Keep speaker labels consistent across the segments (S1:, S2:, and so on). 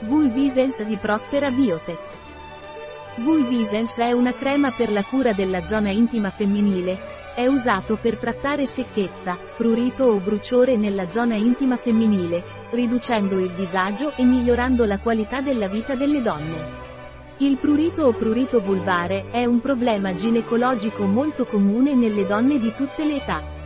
S1: Vulvisens di Prospera Biotech. Vulvisens è una crema per la cura della zona intima femminile, è usato per trattare secchezza, prurito o bruciore nella zona intima femminile, riducendo il disagio e migliorando la qualità della vita delle donne. Il prurito o prurito vulvare è un problema ginecologico molto comune nelle donne di tutte le età.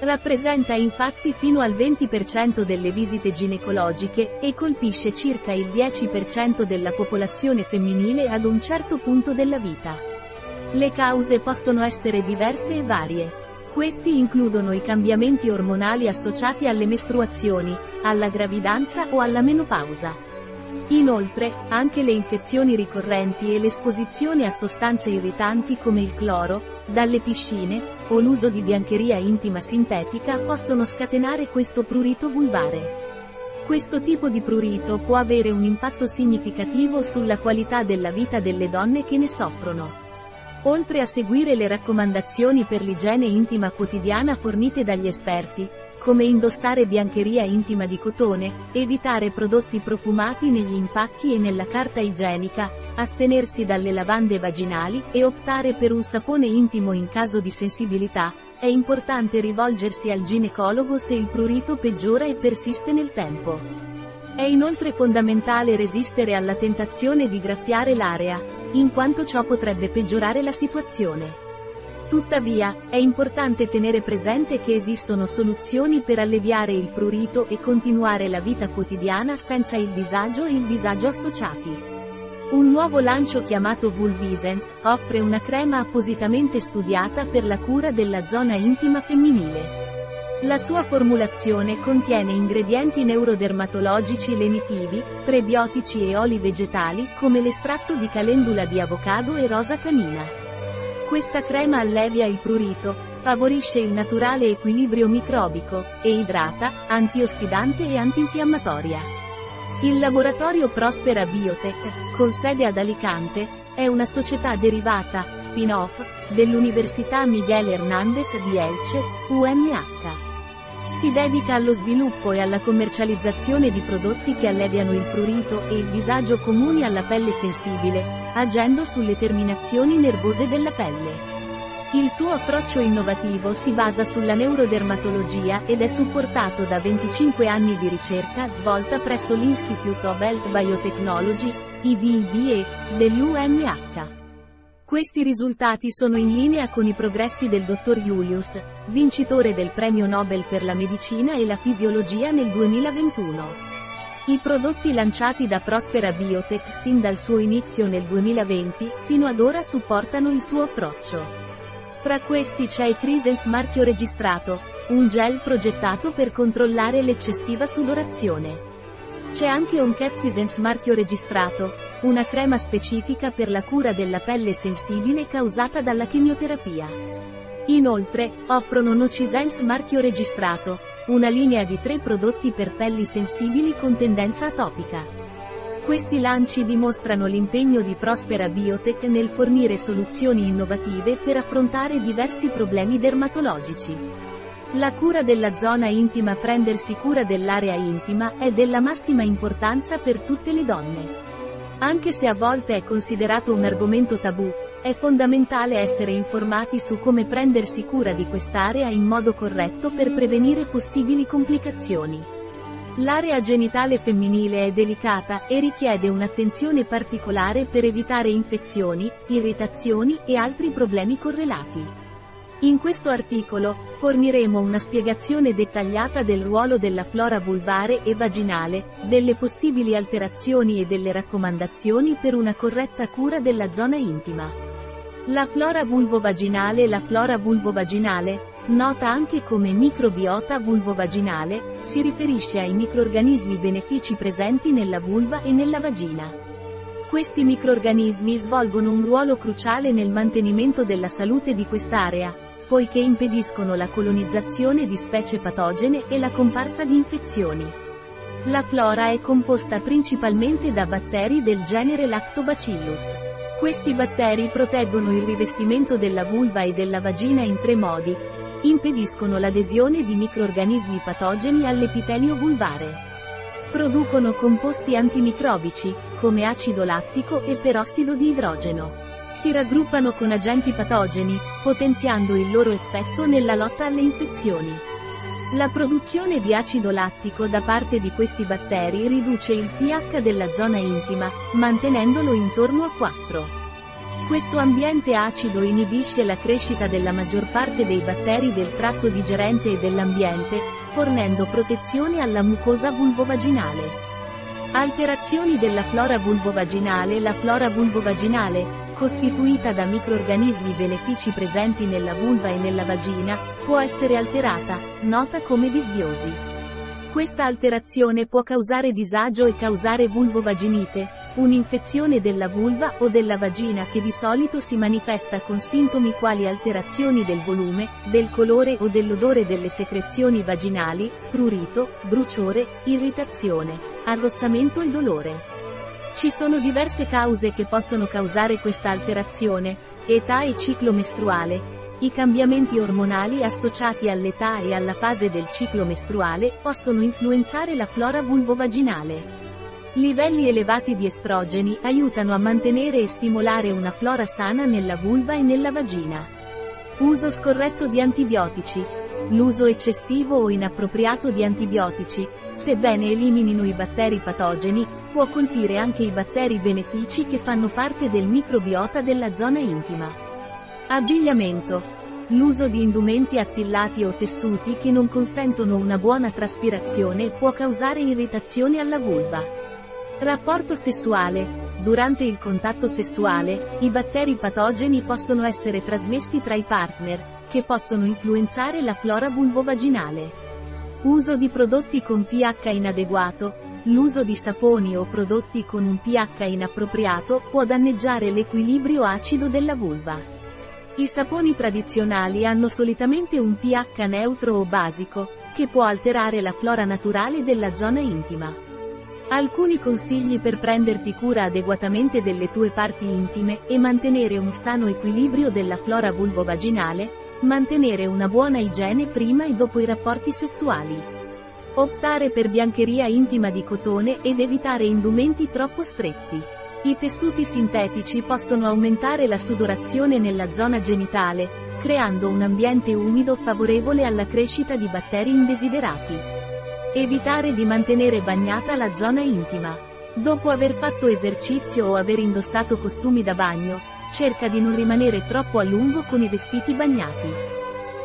S1: Rappresenta infatti fino al 20% delle visite ginecologiche e colpisce circa il 10% della popolazione femminile ad un certo punto della vita. Le cause possono essere diverse e varie. Questi includono i cambiamenti ormonali associati alle mestruazioni, alla gravidanza o alla menopausa. Inoltre, anche le infezioni ricorrenti e l'esposizione a sostanze irritanti come il cloro, dalle piscine, o l'uso di biancheria intima sintetica possono scatenare questo prurito vulvare. Questo tipo di prurito può avere un impatto significativo sulla qualità della vita delle donne che ne soffrono. Oltre a seguire le raccomandazioni per l'igiene intima quotidiana fornite dagli esperti, come indossare biancheria intima di cotone, evitare prodotti profumati negli impacchi e nella carta igienica, astenersi dalle lavande vaginali e optare per un sapone intimo in caso di sensibilità, è importante rivolgersi al ginecologo se il prurito peggiora e persiste nel tempo. È inoltre fondamentale resistere alla tentazione di graffiare l'area, in quanto ciò potrebbe peggiorare la situazione. Tuttavia, è importante tenere presente che esistono soluzioni per alleviare il prurito e continuare la vita quotidiana senza il disagio e il disagio associati. Un nuovo lancio chiamato Vulvisens offre una crema appositamente studiata per la cura della zona intima femminile. La sua formulazione contiene ingredienti neurodermatologici lenitivi, prebiotici e oli vegetali come l'estratto di calendula di avocado e rosa canina. Questa crema allevia il prurito, favorisce il naturale equilibrio microbico, e idrata, antiossidante e antinfiammatoria. Il laboratorio Prospera Biotech, con sede ad Alicante, è una società derivata, spin-off, dell'Università Miguel Hernández di Elche, UMH. Si dedica allo sviluppo e alla commercializzazione di prodotti che alleviano il prurito e il disagio comuni alla pelle sensibile, agendo sulle terminazioni nervose della pelle. Il suo approccio innovativo si basa sulla neurodermatologia ed è supportato da 25 anni di ricerca svolta presso l'Institute of Health Biotechnology, IDIBE, dell'UMH. Questi risultati sono in linea con i progressi del dottor Julius, vincitore del premio Nobel per la medicina e la fisiologia nel 2021. I prodotti lanciati da Prospera Biotech sin dal suo inizio nel 2020 fino ad ora supportano il suo approccio. Tra questi c'è il Crisens marchio registrato, un gel progettato per controllare l'eccessiva sudorazione. C'è anche un Capsisens marchio registrato, una crema specifica per la cura della pelle sensibile causata dalla chemioterapia. Inoltre, offrono Nocisens marchio registrato, una linea di tre prodotti per pelli sensibili con tendenza atopica. Questi lanci dimostrano l'impegno di Prospera Biotech nel fornire soluzioni innovative per affrontare diversi problemi dermatologici. La cura della zona intima Prendersi cura dell'area intima è della massima importanza per tutte le donne. Anche se a volte è considerato un argomento tabù, è fondamentale essere informati su come prendersi cura di quest'area in modo corretto per prevenire possibili complicazioni. L'area genitale femminile è delicata e richiede un'attenzione particolare per evitare infezioni, irritazioni e altri problemi correlati. In questo articolo, forniremo una spiegazione dettagliata del ruolo della flora vulvare e vaginale, delle possibili alterazioni e delle raccomandazioni per una corretta cura della zona intima. La flora vulvovaginale La flora vulvovaginale, nota anche come microbiota vulvovaginale, si riferisce ai microorganismi benefici presenti nella vulva e nella vagina. Questi microorganismi svolgono un ruolo cruciale nel mantenimento della salute di quest'area, poiché impediscono la colonizzazione di specie patogene e la comparsa di infezioni. La flora è composta principalmente da batteri del genere Lactobacillus. Questi batteri proteggono il rivestimento della vulva e della vagina in tre modi. Impediscono l'adesione di microorganismi patogeni all'epitelio vulvare. Producono composti antimicrobici, come acido lattico e perossido di idrogeno. Si raggruppano con agenti patogeni, potenziando il loro effetto nella lotta alle infezioni. La produzione di acido lattico da parte di questi batteri riduce il pH della zona intima, mantenendolo intorno a 4. Questo ambiente acido inibisce la crescita della maggior parte dei batteri del tratto digerente e dell'ambiente, fornendo protezione alla mucosa vulvovaginale. Alterazioni della flora vulvovaginale La flora vulvovaginale, costituita da microorganismi benefici presenti nella vulva e nella vagina, può essere alterata, nota come disbiosi. Questa alterazione può causare disagio e causare vulvovaginite, Un'infezione della vulva o della vagina che di solito si manifesta con sintomi quali alterazioni del volume, del colore o dell'odore delle secrezioni vaginali, prurito, bruciore, irritazione, arrossamento e dolore. Ci sono diverse cause che possono causare questa alterazione, età e ciclo mestruale, i cambiamenti ormonali associati all'età e alla fase del ciclo mestruale possono influenzare la flora vulvovaginale. Livelli elevati di estrogeni aiutano a mantenere e stimolare una flora sana nella vulva e nella vagina. Uso scorretto di antibiotici. L'uso eccessivo o inappropriato di antibiotici, sebbene eliminino i batteri patogeni, può colpire anche i batteri benefici che fanno parte del microbiota della zona intima. Abbigliamento. L'uso di indumenti attillati o tessuti che non consentono una buona traspirazione può causare irritazione alla vulva. Rapporto sessuale. Durante il contatto sessuale, i batteri patogeni possono essere trasmessi tra i partner, che possono influenzare la flora vulvovaginale. Uso di prodotti con pH inadeguato. L'uso di saponi o prodotti con un pH inappropriato può danneggiare l'equilibrio acido della vulva. I saponi tradizionali hanno solitamente un pH neutro o basico, che può alterare la flora naturale della zona intima. Alcuni consigli per prenderti cura adeguatamente delle tue parti intime e mantenere un sano equilibrio della flora vulvovaginale, mantenere una buona igiene prima e dopo i rapporti sessuali. Optare per biancheria intima di cotone ed evitare indumenti troppo stretti. I tessuti sintetici possono aumentare la sudorazione nella zona genitale, creando un ambiente umido favorevole alla crescita di batteri indesiderati. Evitare di mantenere bagnata la zona intima. Dopo aver fatto esercizio o aver indossato costumi da bagno, cerca di non rimanere troppo a lungo con i vestiti bagnati.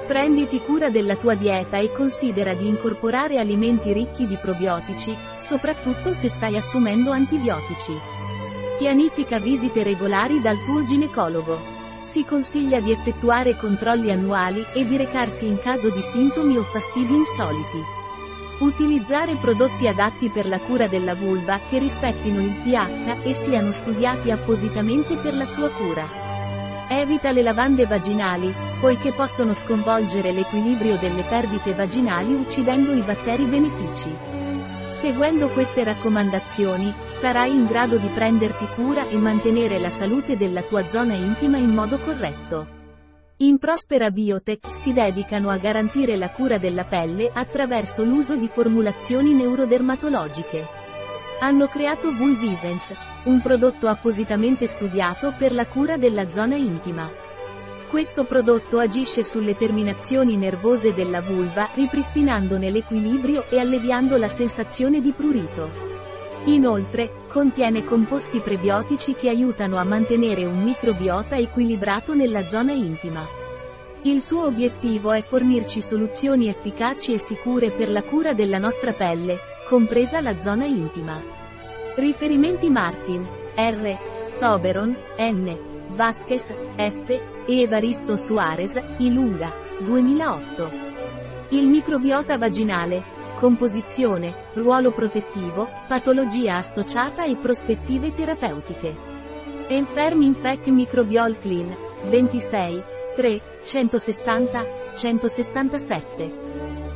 S1: Prenditi cura della tua dieta e considera di incorporare alimenti ricchi di probiotici, soprattutto se stai assumendo antibiotici. Pianifica visite regolari dal tuo ginecologo. Si consiglia di effettuare controlli annuali e di recarsi in caso di sintomi o fastidi insoliti. Utilizzare prodotti adatti per la cura della vulva che rispettino il pH e siano studiati appositamente per la sua cura. Evita le lavande vaginali, poiché possono sconvolgere l'equilibrio delle perdite vaginali uccidendo i batteri benefici. Seguendo queste raccomandazioni, sarai in grado di prenderti cura e mantenere la salute della tua zona intima in modo corretto. In Prospera Biotech si dedicano a garantire la cura della pelle attraverso l'uso di formulazioni neurodermatologiche. Hanno creato Vulvisens, un prodotto appositamente studiato per la cura della zona intima. Questo prodotto agisce sulle terminazioni nervose della vulva ripristinandone l'equilibrio e alleviando la sensazione di prurito. Inoltre, contiene composti prebiotici che aiutano a mantenere un microbiota equilibrato nella zona intima. Il suo obiettivo è fornirci soluzioni efficaci e sicure per la cura della nostra pelle, compresa la zona intima. Riferimenti Martin, R. Soberon, N. Vasquez, F. Evaristo Suarez, Ilunga, 2008. Il microbiota vaginale, composizione, ruolo protettivo, patologia associata e prospettive terapeutiche. Enferm Infect Microbial Clean, 26, 3, 160, 167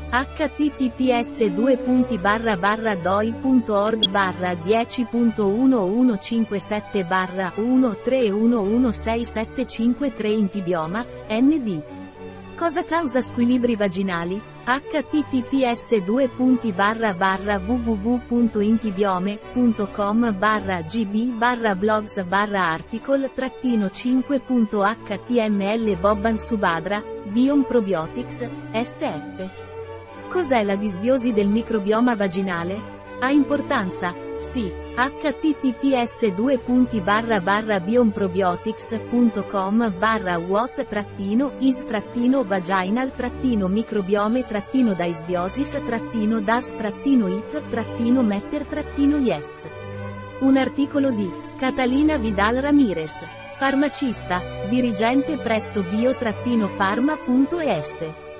S1: https 2 doi.org barra 10.1157 barra 13116753 Intibioma, ND. Cosa causa squilibri vaginali? Https www.intibiome.com barra gb barra blogs barra article trattino 5.html Bobban Subadra, Biom Probiotics, SF. Cos'è la disbiosi del microbioma vaginale? Ha importanza? Sì. https bionprobiotics.com barra what is vaginal microbiome daisbiosis das it metter yes. Un articolo di Catalina Vidal Ramirez, farmacista, dirigente presso bio-pharma.es.